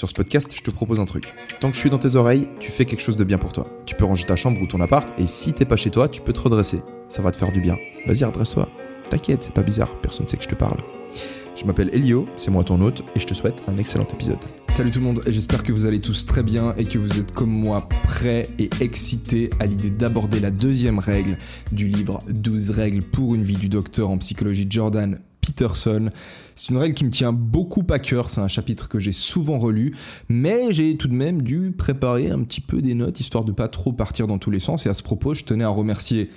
Sur ce podcast, je te propose un truc. Tant que je suis dans tes oreilles, tu fais quelque chose de bien pour toi. Tu peux ranger ta chambre ou ton appart, et si t'es pas chez toi, tu peux te redresser. Ça va te faire du bien. Vas-y, redresse-toi. T'inquiète, c'est pas bizarre, personne ne sait que je te parle. Je m'appelle Elio, c'est moi ton hôte, et je te souhaite un excellent épisode. Salut tout le monde, j'espère que vous allez tous très bien et que vous êtes comme moi prêts et excités à l'idée d'aborder la deuxième règle du livre 12 règles pour une vie du docteur en psychologie Jordan Peterson. C'est une règle qui me tient beaucoup à cœur, c'est un chapitre que j'ai souvent relu, mais j'ai tout de même dû préparer un petit peu des notes histoire de pas trop partir dans tous les sens. Et à ce propos, je tenais à remercier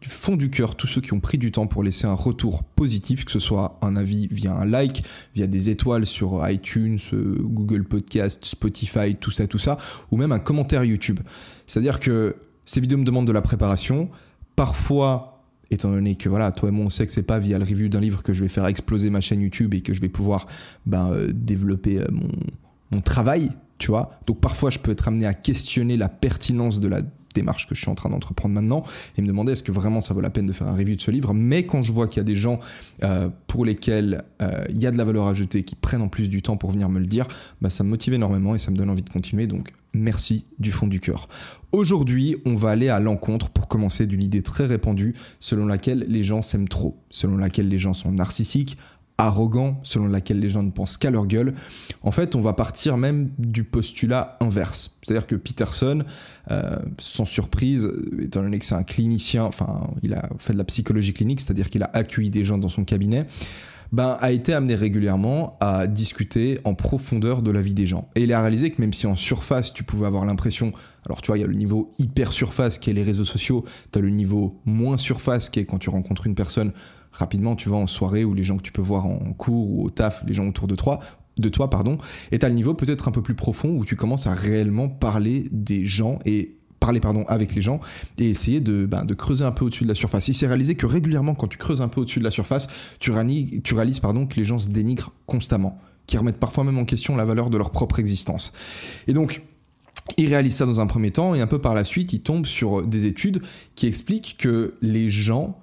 du fond du cœur tous ceux qui ont pris du temps pour laisser un retour positif, que ce soit un avis via un like, via des étoiles sur iTunes, euh, Google Podcast, Spotify, tout ça, tout ça, ou même un commentaire YouTube. C'est-à-dire que ces vidéos me demandent de la préparation. Parfois, étant donné que voilà, toi et moi on sait que c'est pas via le review d'un livre que je vais faire exploser ma chaîne YouTube et que je vais pouvoir ben, euh, développer euh, mon, travail, tu vois. Donc parfois je peux être amené à questionner la pertinence de la démarche que je suis en train d'entreprendre maintenant et me demander est-ce que vraiment ça vaut la peine de faire un review de ce livre. Mais quand je vois qu'il y a des gens euh, pour lesquels il y a de la valeur ajoutée, qui prennent en plus du temps pour venir me le dire, bah, ça me motive énormément et ça me donne envie de continuer. Donc merci du fond du cœur. Aujourd'hui, on va aller à l'encontre pour commencer d'une idée très répandue selon laquelle les gens s'aiment trop, selon laquelle les gens sont narcissiques, arrogants, selon laquelle les gens ne pensent qu'à leur gueule. En fait, on va partir même du postulat inverse. C'est-à-dire que Peterson, euh, sans surprise, étant donné que c'est un clinicien, enfin, il a fait de la psychologie clinique, c'est-à-dire qu'il a accueilli des gens dans son cabinet, ben, a été amené régulièrement à discuter en profondeur de la vie des gens. Et il a réalisé que même si en surface, tu pouvais avoir l'impression, alors tu vois, il y a le niveau hyper surface qui est les réseaux sociaux, tu as le niveau moins surface qui est quand tu rencontres une personne rapidement, tu vas en soirée ou les gens que tu peux voir en cours ou au taf, les gens autour de toi, de toi, pardon, et à le niveau peut-être un peu plus profond où tu commences à réellement parler des gens et parler pardon avec les gens et essayer de, ben, de creuser un peu au-dessus de la surface. Il s'est réalisé que régulièrement quand tu creuses un peu au-dessus de la surface, tu, réalises, tu réalises pardon, que les gens se dénigrent constamment, qui remettent parfois même en question la valeur de leur propre existence. Et donc, il réalise ça dans un premier temps et un peu par la suite, il tombe sur des études qui expliquent que les gens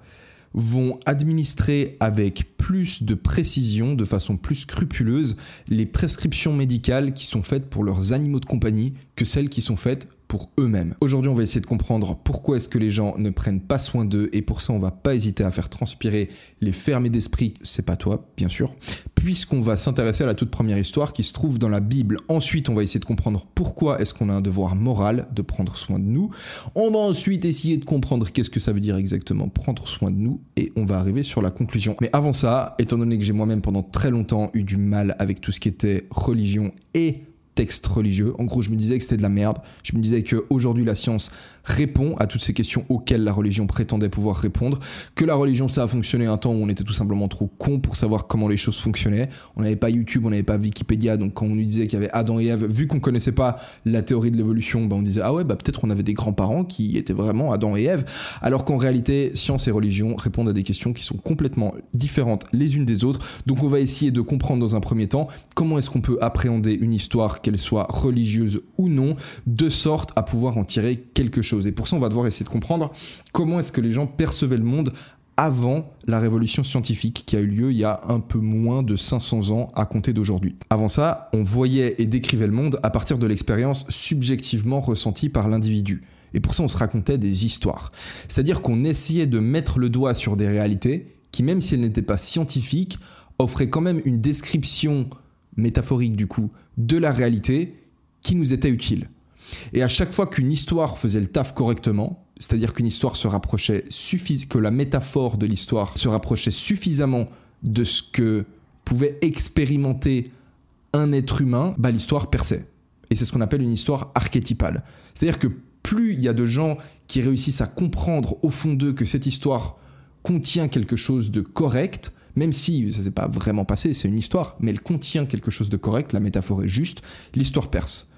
vont administrer avec plus de précision, de façon plus scrupuleuse, les prescriptions médicales qui sont faites pour leurs animaux de compagnie que celles qui sont faites pour eux-mêmes. Aujourd'hui, on va essayer de comprendre pourquoi est-ce que les gens ne prennent pas soin d'eux et pour ça, on va pas hésiter à faire transpirer les fermés d'esprit, c'est pas toi, bien sûr, puisqu'on va s'intéresser à la toute première histoire qui se trouve dans la Bible. Ensuite, on va essayer de comprendre pourquoi est-ce qu'on a un devoir moral de prendre soin de nous. On va ensuite essayer de comprendre qu'est-ce que ça veut dire exactement prendre soin de nous et on va arriver sur la conclusion. Mais avant ça, étant donné que j'ai moi-même pendant très longtemps eu du mal avec tout ce qui était religion et texte religieux. En gros, je me disais que c'était de la merde. Je me disais qu'aujourd'hui, la science répond à toutes ces questions auxquelles la religion prétendait pouvoir répondre. Que la religion, ça a fonctionné un temps où on était tout simplement trop con pour savoir comment les choses fonctionnaient. On n'avait pas YouTube, on n'avait pas Wikipédia. Donc, quand on nous disait qu'il y avait Adam et Ève, vu qu'on connaissait pas la théorie de l'évolution, bah, on disait ah ouais, bah peut-être on avait des grands-parents qui étaient vraiment Adam et Ève. Alors qu'en réalité, science et religion répondent à des questions qui sont complètement différentes les unes des autres. Donc, on va essayer de comprendre dans un premier temps comment est-ce qu'on peut appréhender une histoire qu'elle soit religieuse ou non, de sorte à pouvoir en tirer quelque chose. Et pour ça, on va devoir essayer de comprendre comment est-ce que les gens percevaient le monde avant la révolution scientifique qui a eu lieu il y a un peu moins de 500 ans à compter d'aujourd'hui. Avant ça, on voyait et décrivait le monde à partir de l'expérience subjectivement ressentie par l'individu. Et pour ça, on se racontait des histoires. C'est-à-dire qu'on essayait de mettre le doigt sur des réalités qui, même si elles n'étaient pas scientifiques, offraient quand même une description métaphorique du coup, de la réalité qui nous était utile. Et à chaque fois qu'une histoire faisait le taf correctement, c'est-à-dire qu'une histoire se rapprochait suffisamment, que la métaphore de l'histoire se rapprochait suffisamment de ce que pouvait expérimenter un être humain, bah l'histoire perçait. Et c'est ce qu'on appelle une histoire archétypale. C'est-à-dire que plus il y a de gens qui réussissent à comprendre au fond d'eux que cette histoire contient quelque chose de correct, Même si ça s'est pas vraiment passé, c'est une histoire, mais elle contient quelque chose de correct, la métaphore est juste, l'histoire perce.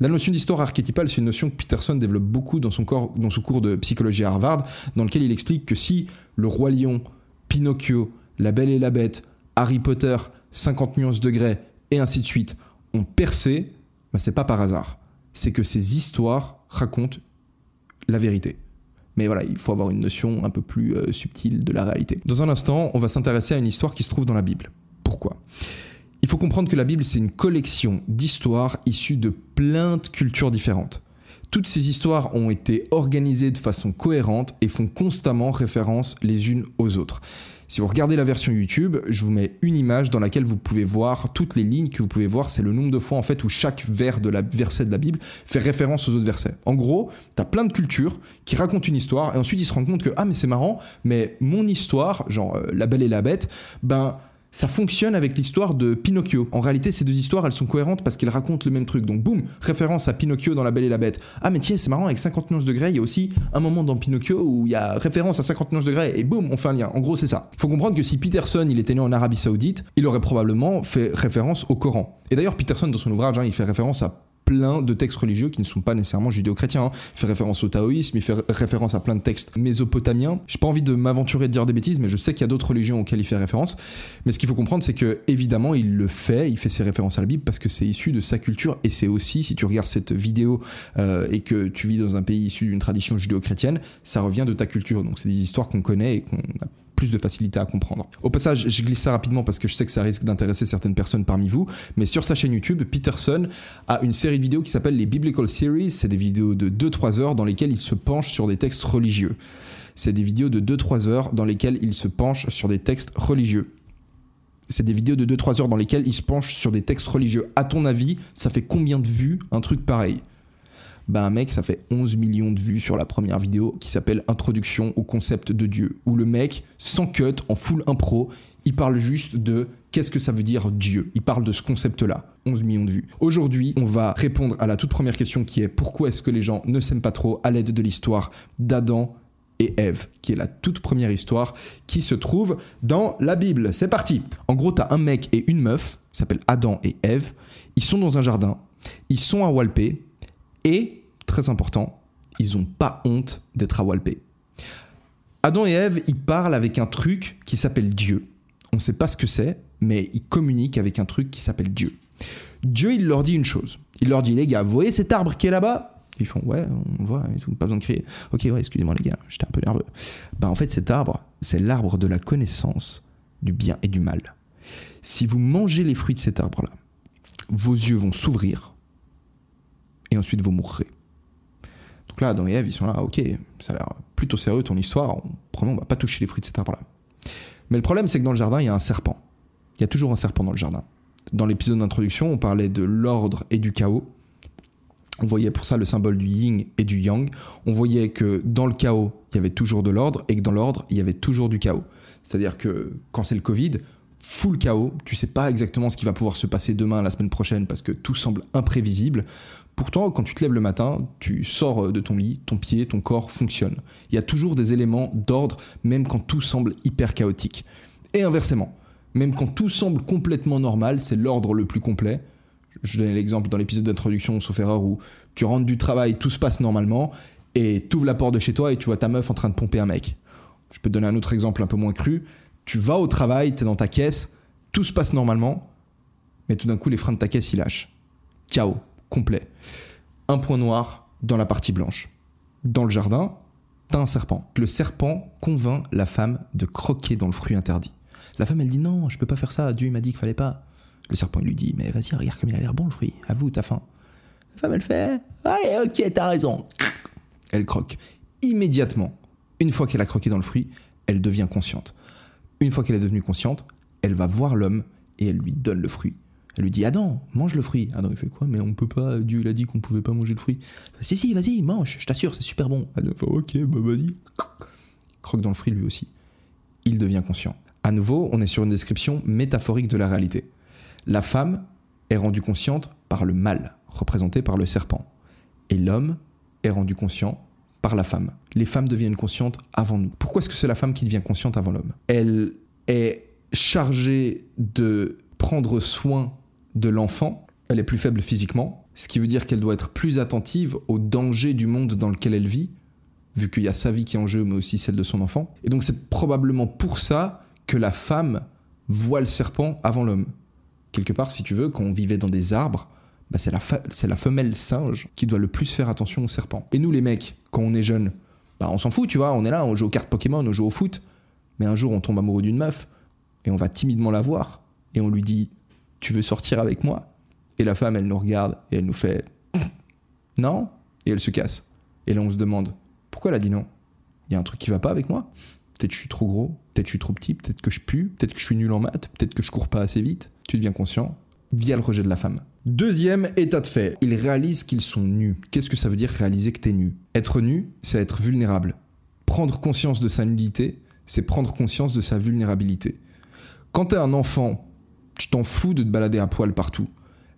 La notion d'histoire archétypale, c'est une notion que Peterson développe beaucoup dans son, cours de psychologie à Harvard, dans lequel il explique que si le roi lion, Pinocchio, La Belle et la Bête, Harry Potter, 50 nuances degrés, et ainsi de suite, ont percé, bah, c'est pas par hasard. C'est que ces histoires racontent la vérité. Mais voilà, il faut avoir une notion un peu plus euh, subtile de la réalité. Dans un instant, on va s'intéresser à une histoire qui se trouve dans la Bible. Pourquoi? Il faut comprendre que la Bible, c'est une collection d'histoires issues de plein de cultures différentes. Toutes ces histoires ont été organisées de façon cohérente et font constamment référence les unes aux autres. Si vous regardez la version YouTube, je vous mets une image dans laquelle vous pouvez voir toutes les lignes que vous pouvez voir. C'est le nombre de fois en fait où chaque vers de la verset de la Bible fait référence aux autres versets. En gros, tu as plein de cultures qui racontent une histoire et ensuite ils se rendent compte que ah mais c'est marrant, mais mon histoire, genre euh, La Belle et la Bête, ben ça fonctionne avec l'histoire de Pinocchio. En réalité, ces deux histoires, elles sont cohérentes parce qu'elles racontent le même truc. Donc, boum, référence à Pinocchio dans La Belle et la Bête. Ah, mais tiens, c'est marrant, avec 50 nuances de Grey, il y a aussi un moment dans Pinocchio où il y a référence à 50 nuances de Grey, et boum, on fait un lien. En gros, c'est ça. Faut comprendre que si Peterson, il était né en Arabie Saoudite, il aurait probablement fait référence au Coran. Et d'ailleurs, Peterson, dans son ouvrage, hein, il fait référence à plein de textes religieux qui ne sont pas nécessairement judéo-chrétiens. Hein. Il fait référence au taoïsme, il fait référence à plein de textes mésopotamiens. J'ai pas envie de m'aventurer de dire des bêtises, mais je sais qu'il y a d'autres religions auxquelles il fait référence. Mais ce qu'il faut comprendre, c'est que évidemment, il le fait, il fait ses références à la Bible parce que c'est issu de sa culture et c'est aussi, si tu regardes cette vidéo euh, et que tu vis dans un pays issu d'une tradition judéo-chrétienne, ça revient de ta culture. Donc c'est des histoires qu'on connaît et qu'on a plus de facilité à comprendre. Au passage, je glisse ça rapidement parce que je sais que ça risque d'intéresser certaines personnes parmi vous, mais sur sa chaîne YouTube, Peterson a une série de vidéos qui s'appelle les Biblical Series. C'est des vidéos de 2-3 heures dans lesquelles il se penche sur des textes religieux. C'est des vidéos de 2-3 heures dans lesquelles il se penche sur des textes religieux. C'est des vidéos de 2-3 heures dans lesquelles il se penche sur des textes religieux. À ton avis, ça fait combien de vues un truc pareil? Bah un mec, ça fait 11 millions de vues sur la première vidéo qui s'appelle Introduction au concept de Dieu, où le mec, sans cut, en full impro, il parle juste de qu'est-ce que ça veut dire Dieu. Il parle de ce concept-là. 11 millions de vues. Aujourd'hui, on va répondre à la toute première question qui est pourquoi est-ce que les gens ne s'aiment pas trop à l'aide de l'histoire d'Adam et Ève, qui est la toute première histoire qui se trouve dans la Bible. C'est parti En gros, t'as un mec et une meuf, s'appellent Adam et Ève. Ils sont dans un jardin, ils sont à Walpé, et, très important, ils n'ont pas honte d'être à Walpé. Adam et Ève, ils parlent avec un truc qui s'appelle Dieu. On ne sait pas ce que c'est, mais ils communiquent avec un truc qui s'appelle Dieu. Dieu, il leur dit une chose. Il leur dit, les gars, vous voyez cet arbre qui est là-bas? Ils font, ouais, on voit, pas besoin de crier. Ok, ouais, excusez-moi les gars, j'étais un peu nerveux. Bah, en fait, cet arbre, c'est l'arbre de la connaissance du bien et du mal. Si vous mangez les fruits de cet arbre-là, vos yeux vont s'ouvrir et ensuite vous mourrez. Donc là, Adam et Ève, ils sont là, ok, ça a l'air plutôt sérieux ton histoire, on, on va pas toucher les fruits de cet arbre-là. Mais le problème, c'est que dans le jardin, il y a un serpent. Il y a toujours un serpent dans le jardin. Dans l'épisode d'introduction, on parlait de l'ordre et du chaos. On voyait pour ça le symbole du yin et du yang. On voyait que dans le chaos, il y avait toujours de l'ordre et que dans l'ordre, il y avait toujours du chaos. C'est-à-dire que quand c'est le Covid, full chaos, tu sais pas exactement ce qui va pouvoir se passer demain, la semaine prochaine, parce que tout semble imprévisible. Pourtant, quand tu te lèves le matin, tu sors de ton lit, ton pied, ton corps fonctionne. Il y a toujours des éléments d'ordre, même quand tout semble hyper chaotique. Et inversement, même quand tout semble complètement normal, c'est l'ordre le plus complet. Je donne l'exemple dans l'épisode d'introduction, sauf erreur, où tu rentres du travail, tout se passe normalement, et tu ouvres la porte de chez toi et tu vois ta meuf en train de pomper un mec. Je peux te donner un autre exemple un peu moins cru. Tu vas au travail, tu es dans ta caisse, tout se passe normalement, mais tout d'un coup, les freins de ta caisse, ils lâchent. Chaos complet. Un point noir dans la partie blanche. Dans le jardin, t'as un serpent. Le serpent convainc la femme de croquer dans le fruit interdit. La femme, elle dit non, je peux pas faire ça, Dieu m'a dit qu'il fallait pas. Le serpent, il lui dit, mais vas-y, regarde comme il a l'air bon le fruit, avoue, t'as faim. La femme, elle fait, allez, ok, t'as raison. Elle croque. Immédiatement, une fois qu'elle a croqué dans le fruit, elle devient consciente. Une fois qu'elle est devenue consciente, elle va voir l'homme et elle lui donne le fruit. Elle lui dit Adam, mange le fruit. Adam il fait quoi? Mais on peut pas, Dieu il a dit qu'on pouvait pas manger le fruit. Si, si, vas-y, mange, je t'assure, c'est super bon. Adam fait Ok, bah vas-y. Croque dans le fruit lui aussi. Il devient conscient. À nouveau, on est sur une description métaphorique de la réalité. La femme est rendue consciente par le mal, représenté par le serpent. Et l'homme est rendu conscient par la femme. Les femmes deviennent conscientes avant nous. Pourquoi est-ce que c'est la femme qui devient consciente avant l'homme? Elle est chargée de prendre soin de l'enfant, elle est plus faible physiquement, ce qui veut dire qu'elle doit être plus attentive aux dangers du monde dans lequel elle vit, vu qu'il y a sa vie qui est en jeu, mais aussi celle de son enfant. Et donc c'est probablement pour ça que la femme voit le serpent avant l'homme. Quelque part, si tu veux, quand on vivait dans des arbres, bah c'est la, femelle singe qui doit le plus faire attention au serpent. Et nous les mecs, quand on est jeunes, bah on s'en fout, tu vois, on est là, on joue aux cartes Pokémon, on joue au foot, mais un jour on tombe amoureux d'une meuf, et on va timidement la voir, et on lui dit Tu veux sortir avec moi? Et la femme, elle nous regarde, et elle nous fait Non? Et elle se casse. Et là on se demande Pourquoi elle a dit non? Il y a un truc qui va pas avec moi? Peut-être que je suis trop gros, peut-être que je suis trop petit, peut-être que je pue, peut-être que je suis nul en maths, peut-être que je cours pas assez vite. Tu deviens conscient via le rejet de la femme. Deuxième état de fait, ils réalisent qu'ils sont nus. Qu'est-ce que ça veut dire réaliser que t'es nu? Être nu, c'est être vulnérable. Prendre conscience de sa nudité, c'est prendre conscience de sa vulnérabilité. Quand t'es un enfant, tu t'en fous de te balader à poil partout.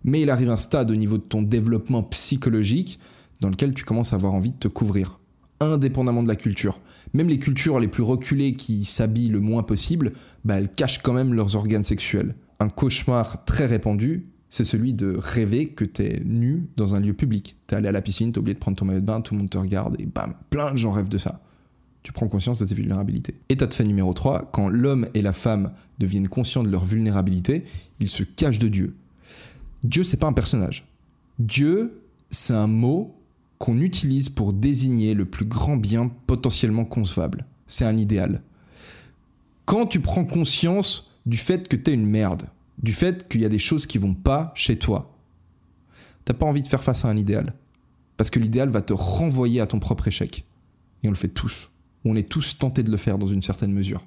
Mais il arrive un stade au niveau de ton développement psychologique dans lequel tu commences à avoir envie de te couvrir, indépendamment de la culture. Même les cultures les plus reculées qui s'habillent le moins possible, bah elles cachent quand même leurs organes sexuels. Un cauchemar très répandu, c'est celui de rêver que t'es nu dans un lieu public. T'es allé à la piscine, t'as oublié de prendre ton maillot de bain, tout le monde te regarde et bam, plein de gens rêvent de ça. Tu prends conscience de tes vulnérabilités. État de fait numéro 3, quand l'homme et la femme deviennent conscients de leur vulnérabilité, ils se cachent de Dieu. Dieu, c'est pas un personnage. Dieu, c'est un mot qu'on utilise pour désigner le plus grand bien potentiellement concevable. C'est un idéal. Quand tu prends conscience du fait que tu es une merde, du fait qu'il y a des choses qui vont pas chez toi, t'as pas envie de faire face à un idéal. Parce que l'idéal va te renvoyer à ton propre échec. Et on le fait tous. On est tous tentés de le faire dans une certaine mesure.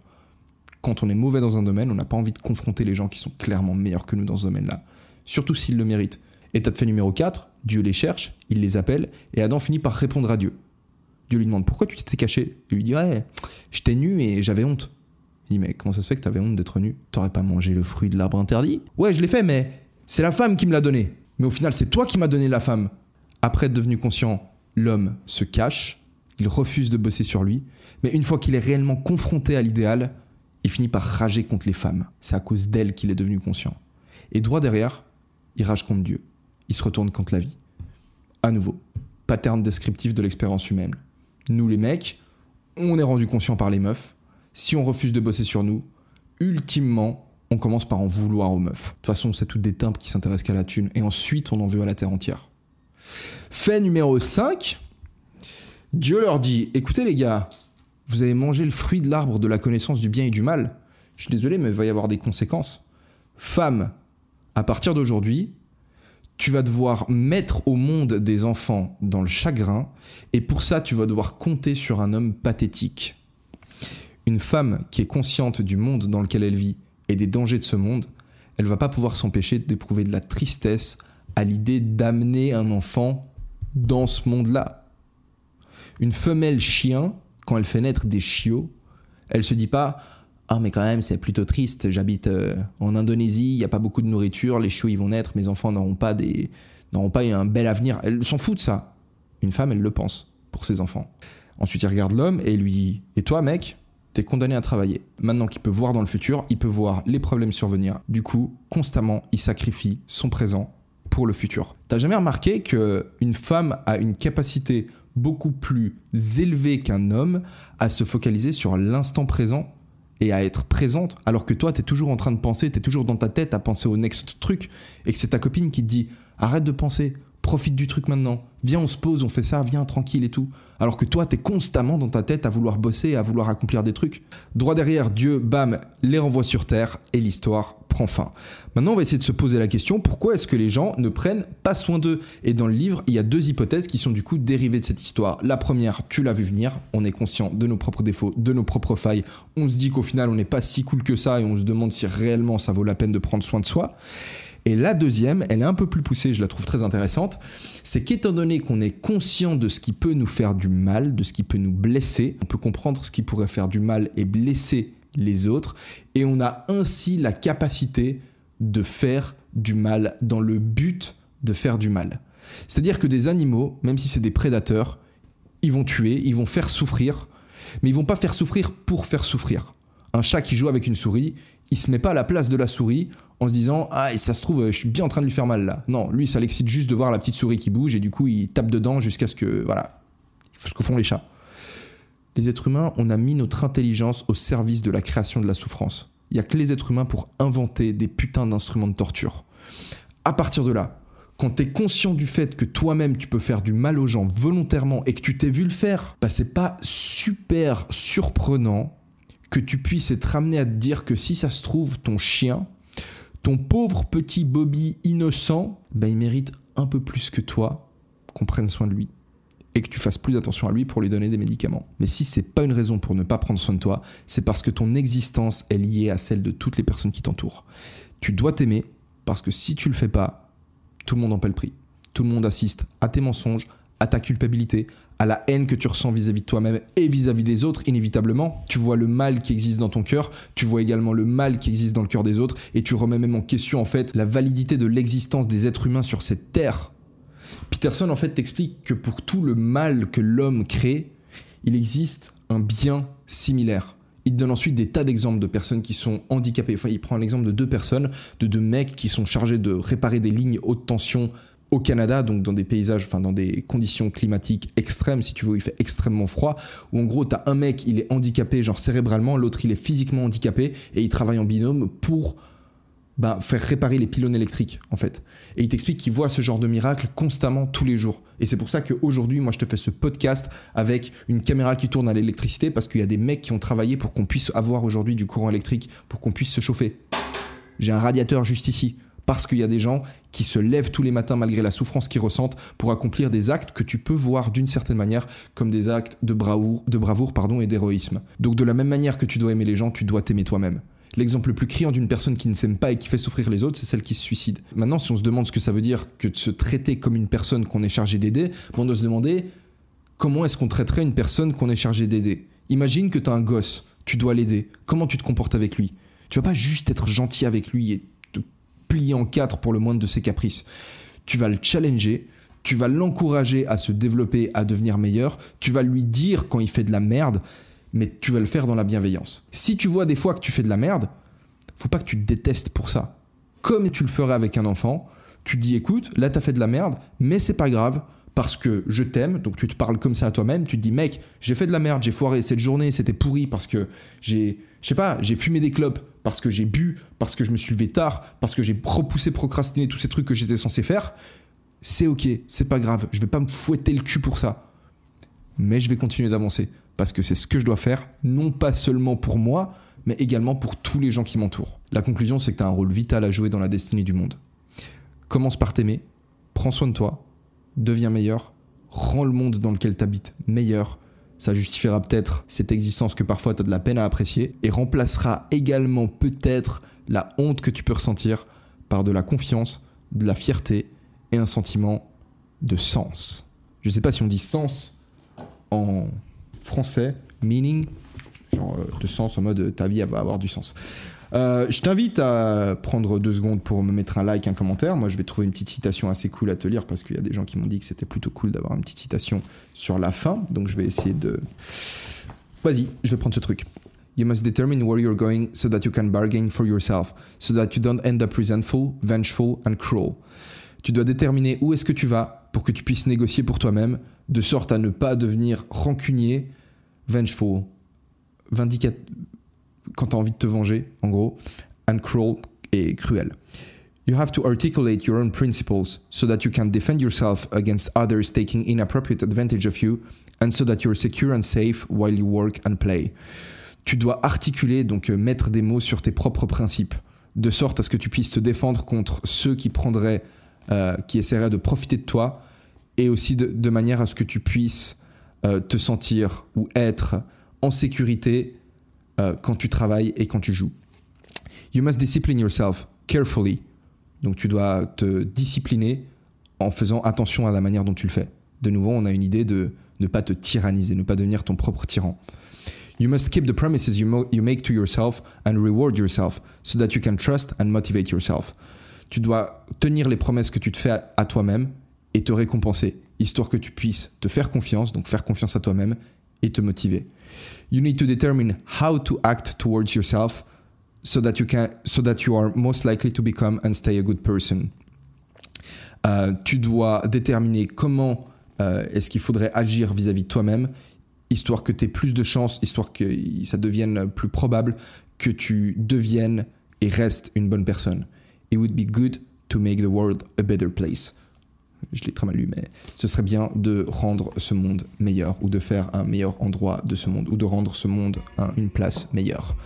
Quand on est mauvais dans un domaine, on n'a pas envie de confronter les gens qui sont clairement meilleurs que nous dans ce domaine-là. Surtout s'ils le méritent. État de fait numéro 4, Dieu les cherche, il les appelle, et Adam finit par répondre à Dieu. Dieu lui demande pourquoi tu t'étais caché? Il lui dit ouais, j'étais nu et j'avais honte. Il dit mais comment ça se fait que t'avais honte d'être nu? T'aurais pas mangé le fruit de l'arbre interdit? Ouais, je l'ai fait, mais c'est la femme qui me l'a donné. Mais au final, c'est toi qui m'as donné la femme. Après être devenu conscient, l'homme se cache, il refuse de bosser sur lui, mais une fois qu'il est réellement confronté à l'idéal, il finit par rager contre les femmes. C'est à cause d'elles qu'il est devenu conscient. Et droit derrière, il rage contre Dieu il se retourne contre la vie. À nouveau, pattern descriptif de l'expérience humaine. Nous les mecs, on est rendu conscient par les meufs. Si on refuse de bosser sur nous, ultimement, on commence par en vouloir aux meufs. De toute façon, c'est toutes des timbres qui s'intéressent qu'à la thune. Et ensuite, on en veut à la terre entière. Fait numéro 5, Dieu leur dit, écoutez les gars, vous avez mangé le fruit de l'arbre de la connaissance du bien et du mal. Je suis désolé, mais il va y avoir des conséquences. Femme, à partir d'aujourd'hui, tu vas devoir mettre au monde des enfants dans le chagrin, et pour ça, tu vas devoir compter sur un homme pathétique. Une femme qui est consciente du monde dans lequel elle vit et des dangers de ce monde, elle va pas pouvoir s'empêcher d'éprouver de la tristesse à l'idée d'amener un enfant dans ce monde-là. Une femelle chien, quand elle fait naître des chiots, elle se dit pas ah, mais quand même, c'est plutôt triste. J'habite euh, en Indonésie, il n'y a pas beaucoup de nourriture, les chiots ils vont naître, mes enfants n'auront pas, des, pas un bel avenir. Elle s'en fout de ça. Une femme, elle le pense pour ses enfants. Ensuite, il regarde l'homme et lui dit Et toi, mec, t'es condamné à travailler. Maintenant qu'il peut voir dans le futur, il peut voir les problèmes survenir. Du coup, constamment, il sacrifie son présent pour le futur. T'as jamais remarqué que une femme a une capacité beaucoup plus élevée qu'un homme à se focaliser sur l'instant présent et à être présente, alors que toi, tu es toujours en train de penser, tu es toujours dans ta tête à penser au next truc, et que c'est ta copine qui te dit arrête de penser, profite du truc maintenant, viens, on se pose, on fait ça, viens, tranquille et tout. Alors que toi, tu es constamment dans ta tête à vouloir bosser, à vouloir accomplir des trucs. Droit derrière, Dieu, bam, les renvoie sur terre, et l'histoire prend fin. Maintenant, on va essayer de se poser la question pourquoi est-ce que les gens ne prennent pas soin d'eux? Et dans le livre, il y a deux hypothèses qui sont du coup dérivées de cette histoire. La première, tu l'as vu venir, on est conscient de nos propres défauts, de nos propres failles. On se dit qu'au final, on n'est pas si cool que ça et on se demande si réellement ça vaut la peine de prendre soin de soi. Et la deuxième, elle est un peu plus poussée, je la trouve très intéressante, c'est qu'étant donné qu'on est conscient de ce qui peut nous faire du mal, de ce qui peut nous blesser, on peut comprendre ce qui pourrait faire du mal et blesser les autres, et on a ainsi la capacité de faire du mal dans le but de faire du mal. C'est-à-dire que des animaux, même si c'est des prédateurs, ils vont tuer, ils vont faire souffrir, mais ils vont pas faire souffrir pour faire souffrir. Un chat qui joue avec une souris, il se met pas à la place de la souris en se disant ah et ça se trouve je suis bien en train de lui faire mal là. Non, lui ça l'excite juste de voir la petite souris qui bouge et du coup il tape dedans jusqu'à ce que voilà, ce que font les chats. Les êtres humains, on a mis notre intelligence au service de la création de la souffrance. Il y a que les êtres humains pour inventer des putains d'instruments de torture. À partir de là, quand tu es conscient du fait que toi-même tu peux faire du mal aux gens volontairement et que tu t'es vu le faire, bah c'est pas super surprenant que tu puisses être amené à te dire que si ça se trouve, ton chien, ton pauvre petit Bobby innocent, bah il mérite un peu plus que toi qu'on prenne soin de lui et que tu fasses plus attention à lui pour lui donner des médicaments. Mais si c'est pas une raison pour ne pas prendre soin de toi, c'est parce que ton existence est liée à celle de toutes les personnes qui t'entourent. Tu dois t'aimer parce que si tu le fais pas, tout le monde en paie le prix. Tout le monde assiste à tes mensonges, à ta culpabilité, à la haine que tu ressens vis-à-vis de toi-même et vis-à-vis des autres, inévitablement. Tu vois le mal qui existe dans ton cœur, tu vois également le mal qui existe dans le cœur des autres, et tu remets même en question en fait la validité de l'existence des êtres humains sur cette terre. Peterson en fait t'explique que pour tout le mal que l'homme crée, il existe un bien similaire. Il te donne ensuite des tas d'exemples de personnes qui sont handicapées. Enfin, il prend l'exemple de deux personnes, de deux mecs qui sont chargés de réparer des lignes haute tension au Canada, donc dans des paysages, enfin dans des conditions climatiques extrêmes, si tu veux, il fait extrêmement froid, où en gros, t'as un mec, il est handicapé, genre cérébralement, l'autre, il est physiquement handicapé, et il travaille en binôme pour bah, faire réparer les pylônes électriques, en fait. Et il t'explique qu'il voit ce genre de miracle constamment, tous les jours. Et c'est pour ça qu'aujourd'hui, moi, je te fais ce podcast avec une caméra qui tourne à l'électricité, parce qu'il y a des mecs qui ont travaillé pour qu'on puisse avoir aujourd'hui du courant électrique, pour qu'on puisse se chauffer. J'ai un radiateur juste ici parce qu'il y a des gens qui se lèvent tous les matins malgré la souffrance qu'ils ressentent pour accomplir des actes que tu peux voir d'une certaine manière comme des actes de bravoure, pardon, et d'héroïsme. Donc de la même manière que tu dois aimer les gens, tu dois t'aimer toi-même. L'exemple le plus criant d'une personne qui ne s'aime pas et qui fait souffrir les autres, c'est celle qui se suicide. Maintenant, si on se demande ce que ça veut dire que de se traiter comme une personne qu'on est chargé d'aider, on doit se demander comment est-ce qu'on traiterait une personne qu'on est chargé d'aider. Imagine que tu as un gosse, tu dois l'aider. Comment tu te comportes avec lui? Tu vas pas juste être gentil avec lui et en quatre pour le moindre de ses caprices. Tu vas le challenger, tu vas l'encourager à se développer, à devenir meilleur, tu vas lui dire quand il fait de la merde, mais tu vas le faire dans la bienveillance. Si tu vois des fois que tu fais de la merde, faut pas que tu te détestes pour ça. Comme tu le ferais avec un enfant, tu dis écoute, là t'as fait de la merde, mais c'est pas grave, parce que je t'aime, donc tu te parles comme ça à toi-même, tu te dis mec, j'ai fait de la merde, j'ai foiré cette journée, c'était pourri parce que j'ai, je sais pas, j'ai fumé des clopes, parce que j'ai bu, parce que je me suis levé tard, parce que j'ai repoussé, procrastiné tous ces trucs que j'étais censé faire, c'est ok, c'est pas grave, je vais pas me fouetter le cul pour ça. Mais je vais continuer d'avancer, parce que c'est ce que je dois faire, non pas seulement pour moi, mais également pour tous les gens qui m'entourent. La conclusion, c'est que tu as un rôle vital à jouer dans la destinée du monde. Commence par t'aimer, prends soin de toi, deviens meilleur, rends le monde dans lequel tu habites meilleur, ça justifiera peut-être cette existence que parfois tu as de la peine à apprécier et remplacera également peut-être la honte que tu peux ressentir par de la confiance, de la fierté et un sentiment de sens. Je sais pas si on dit sens en français, meaning, genre euh, de sens en mode ta vie va avoir du sens. Euh, je t'invite à prendre deux secondes pour me mettre un like, un commentaire. Moi, je vais trouver une petite citation assez cool à te lire parce qu'il y a des gens qui m'ont dit que c'était plutôt cool d'avoir une petite citation sur la fin. Donc, je vais essayer de. Vas-y, je vais prendre ce truc. You must determine where you're going so that you can bargain for yourself, so that you don't end up resentful, vengeful and cruel. Tu dois déterminer où est-ce que tu vas pour que tu puisses négocier pour toi-même, de sorte à ne pas devenir rancunier, vengeful, vindicateur quand tu as envie de te venger, en gros, and cruel et cruel. You have to articulate your own principles so that you can defend yourself against others taking inappropriate advantage of you and so that you're secure and safe while you work and play. Tu dois articuler, donc euh, mettre des mots sur tes propres principes, de sorte à ce que tu puisses te défendre contre ceux qui prendraient, euh, qui essaieraient de profiter de toi, et aussi de, manière à ce que tu puisses euh, te sentir ou être en sécurité euh, quand tu travailles et quand tu joues. You must discipline yourself carefully. Donc tu dois te discipliner en faisant attention à la manière dont tu le fais. De nouveau, on a une idée de ne pas te tyranniser, ne pas devenir ton propre tyran. You must keep the promises you, you make to yourself and reward yourself so that you can trust and motivate yourself. Tu dois tenir les promesses que tu te fais à toi-même et te récompenser, histoire que tu puisses te faire confiance, donc faire confiance à toi-même et te motiver. You need to determine how to act towards yourself so that you can so that you are most likely to become and stay a good person. Euh, tu dois déterminer comment euh, est-ce qu'il faudrait agir vis-à-vis de toi-même, histoire que tu aies plus de chances, histoire que ça devienne plus probable que tu deviennes et restes une bonne personne. It would be good to make the world a better place. Je l'ai très mal lu, mais ce serait bien de rendre ce monde meilleur, ou de faire un meilleur endroit de ce monde, ou de rendre ce monde une place meilleure.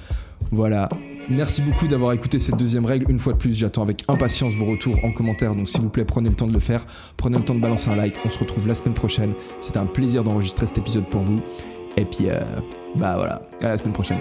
Voilà. Merci beaucoup d'avoir écouté cette deuxième règle. Une fois de plus, j'attends avec impatience vos retours en commentaire. Donc s'il vous plaît, prenez le temps de le faire. Prenez le temps de balancer un like. On se retrouve la semaine prochaine. C'était un plaisir d'enregistrer cet épisode pour vous. Et puis, euh, bah voilà. À la semaine prochaine.